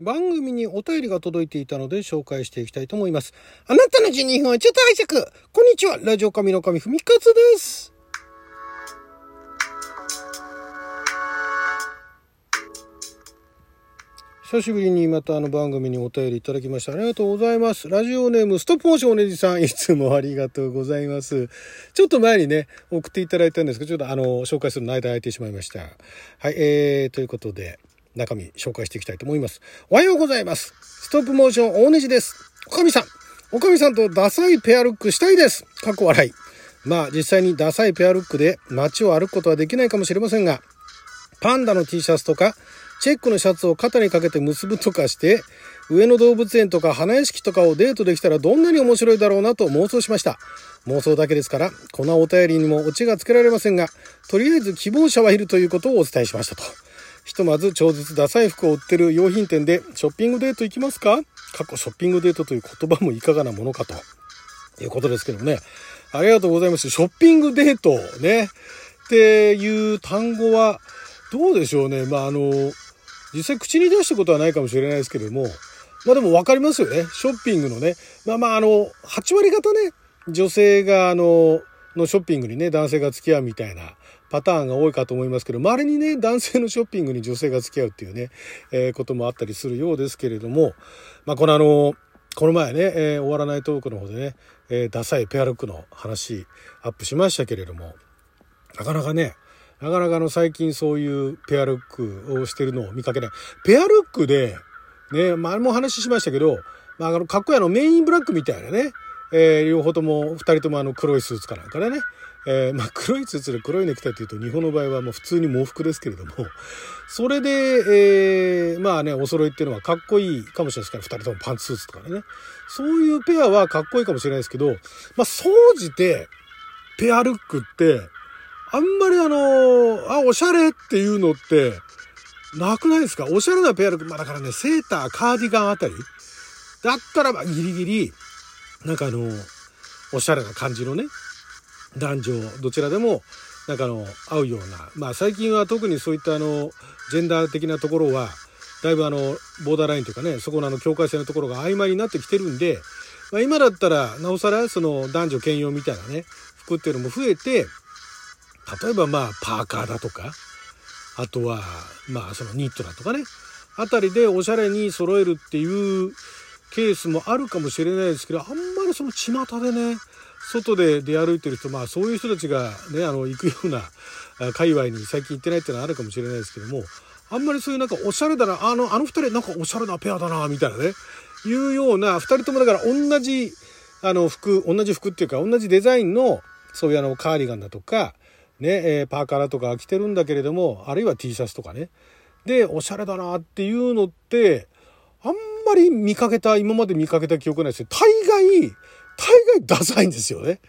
番組にお便りが届いていたので紹介していきたいと思います。あなたの12分はちょっと拝借こんにちはラジオ神の神ふみかつです久しぶりにまたあの番組にお便りいただきました。ありがとうございます。ラジオネームストップモーションおねじさん、いつもありがとうございます。ちょっと前にね、送っていただいたんですけど、ちょっとあの、紹介するの間空いてしまいました。はい、えー、ということで、中身紹介していきたいと思います。おはようございます。ストップモーション大ネジです。おかみさん。おかみさんとダサいペアルックしたいです。かっこ笑い。まあ実際にダサいペアルックで街を歩くことはできないかもしれませんが、パンダの T シャツとかチェックのシャツを肩にかけて結ぶとかして、上野動物園とか花屋敷とかをデートできたらどんなに面白いだろうなと妄想しました。妄想だけですから、このお便りにもオチがつけられませんが、とりあえず希望者はいるということをお伝えしましたと。ひとまず超絶ダサい服を売ってる用品店でショッピングデート行きますか？過去ショッピングデートという言葉もいかがなものかということですけどもね。ありがとうございます。ショッピングデートね。っていう単語はどうでしょうね。まあ、あの、実際口に出したことはないかもしれないですけども、まあでも分かりますよね。ショッピングのね。まあまあ、あの、8割方ね、女性が、あの、のショッピングにね、男性が付き合うみたいなパターンが多いかと思いますけど、周りにね、男性のショッピングに女性が付き合うっていうね、えー、こともあったりするようですけれども、まあこのあの、この前ね、えー、終わらないトークの方でね、えー、ダサいペアルックの話アップしましたけれども、なかなかね、なかなかの最近そういうペアルックをしてるのを見かけない。ペアルックで、ね、前も話しましたけど、まあ、あの、かっこいいあの、メインブラックみたいなね、えー、両方とも、二人ともあの、黒いスーツかなんかでね、えー、まあ、黒いスーツで黒いネクタイというと、日本の場合はもう普通に喪服ですけれども、それで、えー、まあね、お揃いっていうのはかっこいいかもしれないですから、二人ともパンツスーツとかね。そういうペアはかっこいいかもしれないですけど、まあ、総じて、ペアルックって、あんまりあの、あ、おしゃれっていうのって、なくないですか？おしゃれなペアルック、まあだからね、セーター、カーディガンあたり。だったらばギリギリ、なんかあの、おしゃれな感じのね、男女どちらでも、なんかの、合うような。まあ最近は特にそういったあの、ジェンダー的なところは、だいぶあの、ボーダーラインというかね、そこのあの、境界線のところが曖昧になってきてるんで、まあ今だったら、なおさらその男女兼用みたいなね、服っていうのも増えて、例えばまあパーカーだとかあとはまあそのニットだとかねあたりでおしゃれに揃えるっていうケースもあるかもしれないですけどあんまりその巷でね外で出歩いてる人まあそういう人たちがねあの行くような界隈に最近行ってないっていうのはあるかもしれないですけどもあんまりそういうなんかおしゃれだなあのあの2人なんかおしゃれなペアだなみたいなねいうような2人ともだから同じあの服同じ服っていうか同じデザインのそういうあのカーディガンだとかね、え、パーカーとか着てるんだけれども、あるいは T シャツとかね。で、おしゃれだなっていうのって、あんまり見かけた、今まで見かけた記憶ないですよ。大概、大概ダサいんですよね。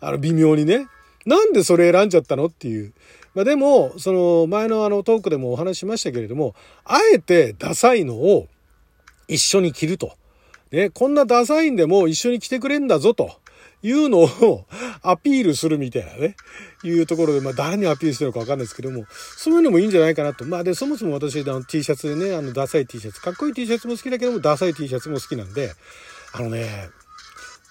あの、微妙にね。なんでそれ選んじゃったのっていう。まあでも、その前のあのトークでもお話しましたけれども、あえてダサいのを一緒に着ると。ね、こんなダサいんでも一緒に着てくれんだぞと。いうのをアピールするみたいなね、いうところで、まあ誰にアピールしてるのかわかんないですけども、そういうのもいいんじゃないかなと。まあで、そもそも私、あの T シャツでね、あのダサい T シャツ、かっこいい T シャツも好きだけども、ダサい T シャツも好きなんで、あのね、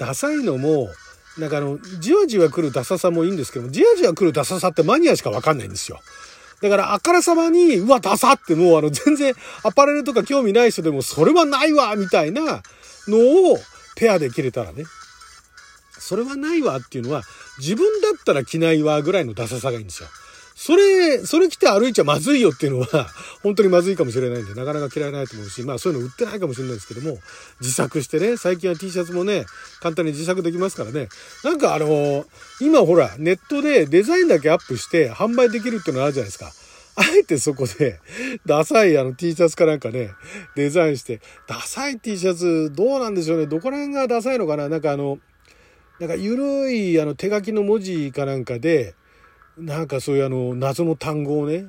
ダサいのも、なんかあの、じわじわ来るダサさもいいんですけども、じわじわ来るダサさってマニアしかわかんないんですよ。だからあからさまに、うわ、ダサってもうあの全然アパレルとか興味ない人でもそれはないわみたいなのをペアで着れたらね、それはないわっていうのは、自分だったら着ないわぐらいのダサさがいいんですよ。それ、それ着て歩いちゃまずいよっていうのは、本当にまずいかもしれないんで、なかなか嫌いないと思うし、まあそういうの売ってないかもしれないですけども、自作してね、最近は T シャツもね、簡単に自作できますからね。なんかあの、今ほら、ネットでデザインだけアップして販売できるっていうのあるじゃないですか。あえてそこで、ダサいあの T シャツかなんかね、デザインして、ダサい T シャツどうなんでしょうね。どこら辺がダサいのかななんかあの、なんか緩いあの手書きの文字かなんかで、なんかそういうあの謎の単語をね、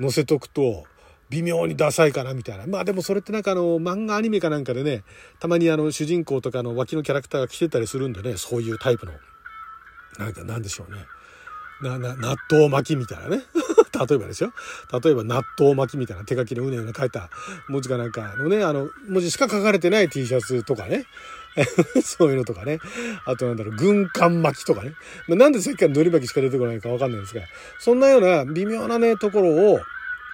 載せとくと、微妙にダサいかなみたいな。まあでもそれってなんかあの漫画アニメかなんかでね、たまにあの主人公とかの脇のキャラクターが来てたりするんでね、そういうタイプの。なんかなんでしょうね。な、な、納豆巻きみたいなね。例えばですよ。例えば納豆巻きみたいな手書きのうねうね書いた文字かなんかのね、あの、文字しか書かれてない T シャツとかね。そういうのとかね。あとなんだろう、軍艦巻きとかね。まあ、なんでさっきから海苔巻きしか出てこないかわかんないんですが、そんなような微妙なね、ところを、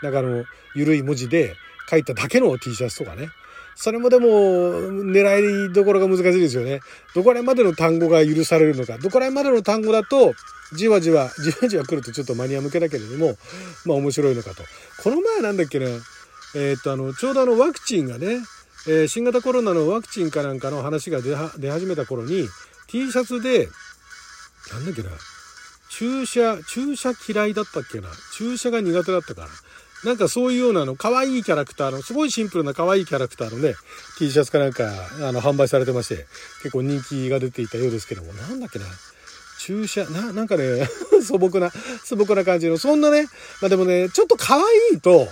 なんかあの、ゆるい文字で書いただけの T シャツとかね。それもでも、狙いどころが難しいですよね。どこら辺までの単語が許されるのか。どこら辺までの単語だと、じわじわ、じわじわ来るとちょっとマニア向けだけれども、まあ面白いのかと。この前なんだっけな、えー、っとあの、ちょうどあのワクチンがね、えー、新型コロナのワクチンかなんかの話が出出始めた頃に、T シャツで、なんだっけな、注射、注射嫌いだったっけな、注射が苦手だったから。なんかそういうようなの、可愛いキャラクターの、すごいシンプルな可愛いキャラクターのね、T シャツかなんか、あの、販売されてまして、結構人気が出ていたようですけども、なんだっけな、注射、な、なんかね、素朴な、素朴な感じの、そんなね、まあでもね、ちょっと可愛いと、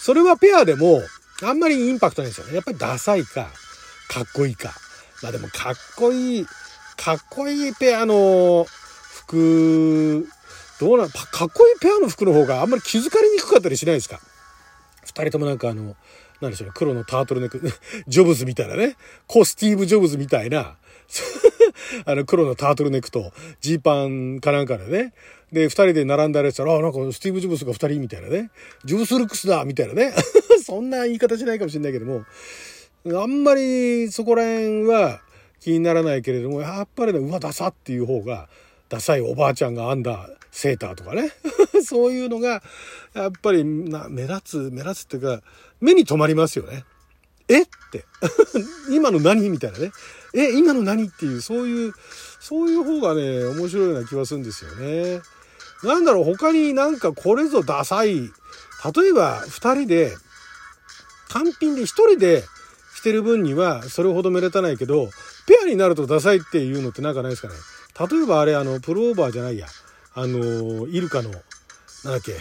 それはペアでも、あんまりインパクトないですよね。やっぱりダサいか、かっこいいか。まあでもかっこいい、かっこいいペアの服どうな、かっこいいペアの服の方があんまり気づかれにくかったりしないですか？二人ともなんかあの、なんでしょうね、黒のタートルネック、ジョブズみたいなね、コスティーブ・ジョブズみたいな、あの黒のタートルネックとジーパンかなんかでね。で、二人で並んだりしたら、あ、なんかスティーブ・ジョブズが二人みたいなね。ジョブスルックスだみたいなね。そんな言い方しないかもしれないけども、あんまりそこら辺は気にならないけれども、やっぱりね、うわ、ダサっていう方が、ダサいおばあちゃんが編んだセーターとかね。そういうのがやっぱりな目立つ目立つっていうか目に留まりますよね。え？って。今の何？みたいなね。え？今の何？っていうそういうそういう方がね面白いような気はするんですよね。なんだろう他になんかこれぞダサい。例えば2人で単品で1人で着てる分にはそれほど目立たないけどペアになるとダサいっていうのってなんかないですかね。例えばあれあのプロオーバーじゃないや。あのイルカのなんだっけ。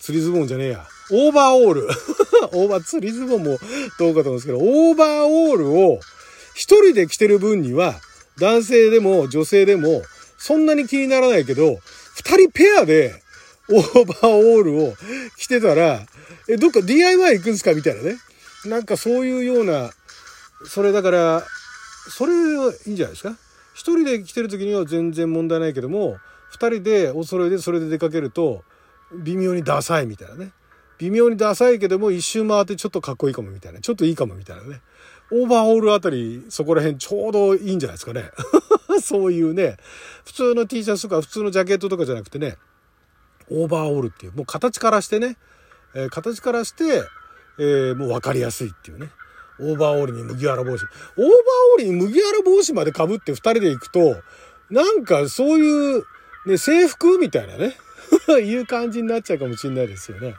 釣りズボンじゃねえや。オーバーオール。オーバー釣りズボンもどうかと思うんですけどオーバーオールを一人で着てる分には男性でも女性でもそんなに気にならないけど二人ペアでオーバーオールを着てたら えどっか DIY 行くんすか？みたいなね。なんかそういうようなそれだからそれはいいんじゃないですか？一人で来てる時には全然問題ないけども二人でお揃いでそれで出かけると微妙にダサいみたいなね。微妙にダサいけども一周回ってちょっとかっこいいかもみたいなちょっといいかもみたいなね。オーバーオールあたりそこら辺ちょうどいいんじゃないですかね。そういうね。普通の T シャツとか普通のジャケットとかじゃなくてね。オーバーオールっていうもう形からしてね、えー、形からして、えー、もう分かりやすいっていうねオーバーオールに麦わら帽子。オーバーオールに麦わら帽子まで被って二人で行くと、なんかそういう、ね、制服みたいなね。いう感じになっちゃうかもしれないですよね。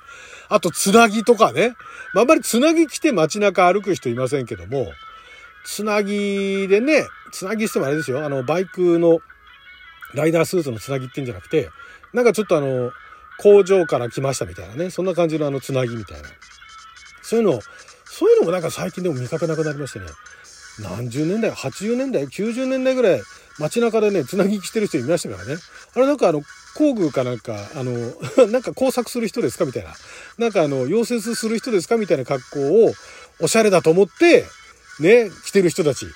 あと、つなぎとかね。まあ、あんまりつなぎ着て街中歩く人いませんけども、つなぎでね、つなぎしてもあれですよ。あの、バイクのライダースーツのつなぎってんじゃなくて、なんかちょっとあの、工場から来ましたみたいなね。そんな感じのあの、つなぎみたいな。そういうのそういうのもなんか最近でも見かけなくなりましてね。何十年代、80年代、90年代ぐらい街中でね、つなぎ着てる人いましたからね。あれなんかあの、工具かなんか、あの、なんか工作する人ですかみたいな。なんかあの、溶接する人ですかみたいな格好をおしゃれだと思って、ね、着てる人たち。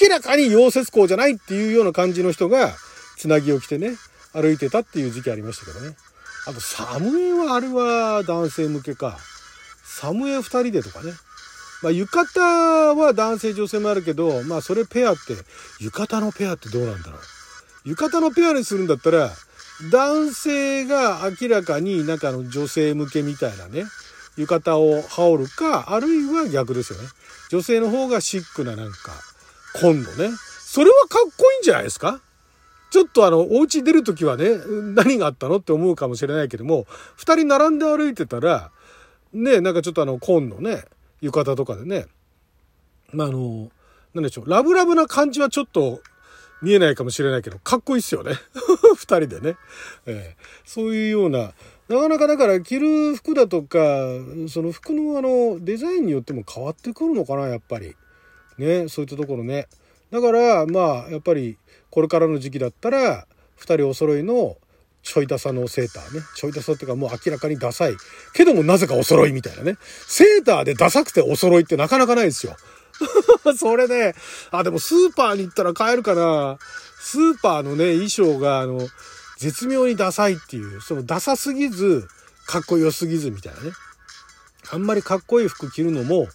明らかに溶接工じゃないっていうような感じの人が、つなぎを着てね、歩いてたっていう時期ありましたけどね。あと、サムエはあれは男性向けか。サムエ二人でとかね。まあ、浴衣は男性女性もあるけど、まあそれペアって、浴衣のペアってどうなんだろう。浴衣のペアにするんだったら、男性が明らかになんかの女性向けみたいなね、浴衣を羽織るか、あるいは逆ですよね。女性の方がシックななんか、紺のね。それはかっこいいんじゃないですか？ちょっとあの、お家出るときはね、何があったのって思うかもしれないけども、二人並んで歩いてたら、ね、なんかちょっとあの、紺のね、浴衣とかでね、まあ、あの、なんでしょう、ラブラブな感じはちょっと見えないかもしれないけど、かっこいいっすよね。二人でね、えー、そういうような、なかなかだから着る服だとか、その服のあの、デザインによっても変わってくるのかな、やっぱり。ね、そういったところね。だから、まあ、やっぱり、これからの時期だったら、二人お揃いのちょいダサのセーターね。ちょいダサっていうかもう明らかにダサい。けどもなぜかお揃いみたいなね。セーターでダサくてお揃いってなかなかないですよ。それね、あ、でもスーパーに行ったら買えるかな。スーパーのね、衣装が、あの、絶妙にダサいっていう、そのダサすぎず、かっこよすぎずみたいなね。あんまりかっこいい服着るのも、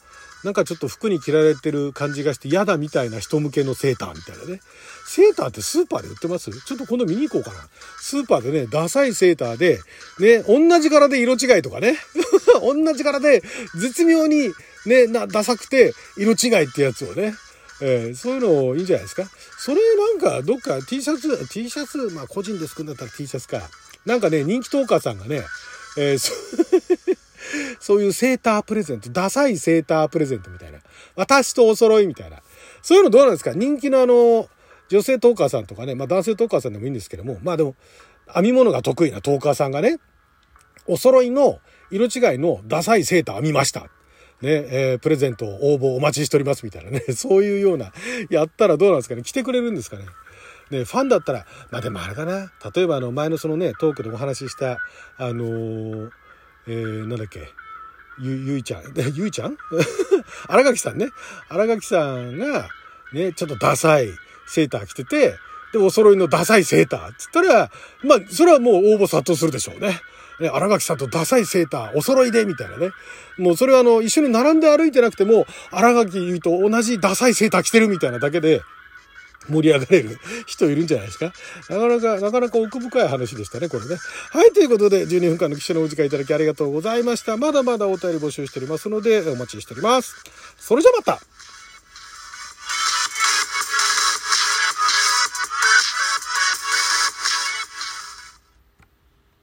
なんかちょっと服に着られてる感じがして嫌だみたいな人向けのセーターみたいなね。セーターってスーパーで売ってます？ちょっと今度見に行こうかな。スーパーでね、ダサいセーターで、ね、同じ柄で色違いとかね。同じ柄で絶妙にね、な、ダサくて色違いってやつをね。えー、そういうのいいんじゃないですか？それなんかどっか T シャツ、T シャツ、まあ個人で作るんだったら T シャツか。なんかね、人気トーカーさんがね、えー、そういうセータープレゼント、ダサいセータープレゼントみたいな。私とお揃いみたいな。そういうのどうなんですか？人気のあの、女性トーカーさんとかね、まあ男性トーカーさんでもいいんですけども、まあでも、編み物が得意なトーカーさんがね、お揃いの色違いのダサいセーター編みました。ね、えー、プレゼント応募お待ちしておりますみたいなね、そういうような、やったらどうなんですかね？来てくれるんですかね？ね、ファンだったら、まあでもあれかな。例えばあの前のそのね、トークでお話しした、あのー、えー、なんだっけ、ゆ、ゆいちゃん、ゆいちゃん？荒垣さんね。荒垣さんが、ね、ちょっとダサいセーター着てて、で、お揃いのダサいセーターって言ったら、まあ、それはもう応募殺到するでしょうね。ね、荒垣さんとダサいセーター、お揃いで、みたいなね。もうそれはあの、一緒に並んで歩いてなくても、荒垣結衣と同じダサいセーター着てるみたいなだけで、盛り上がれる人いるんじゃないですか？なかなか、なかなか奥深い話でしたね、これね。はい、ということで、12分間の記者のお時間いただきありがとうございました。まだまだお便り募集しておりますので、お待ちしております。それじゃまた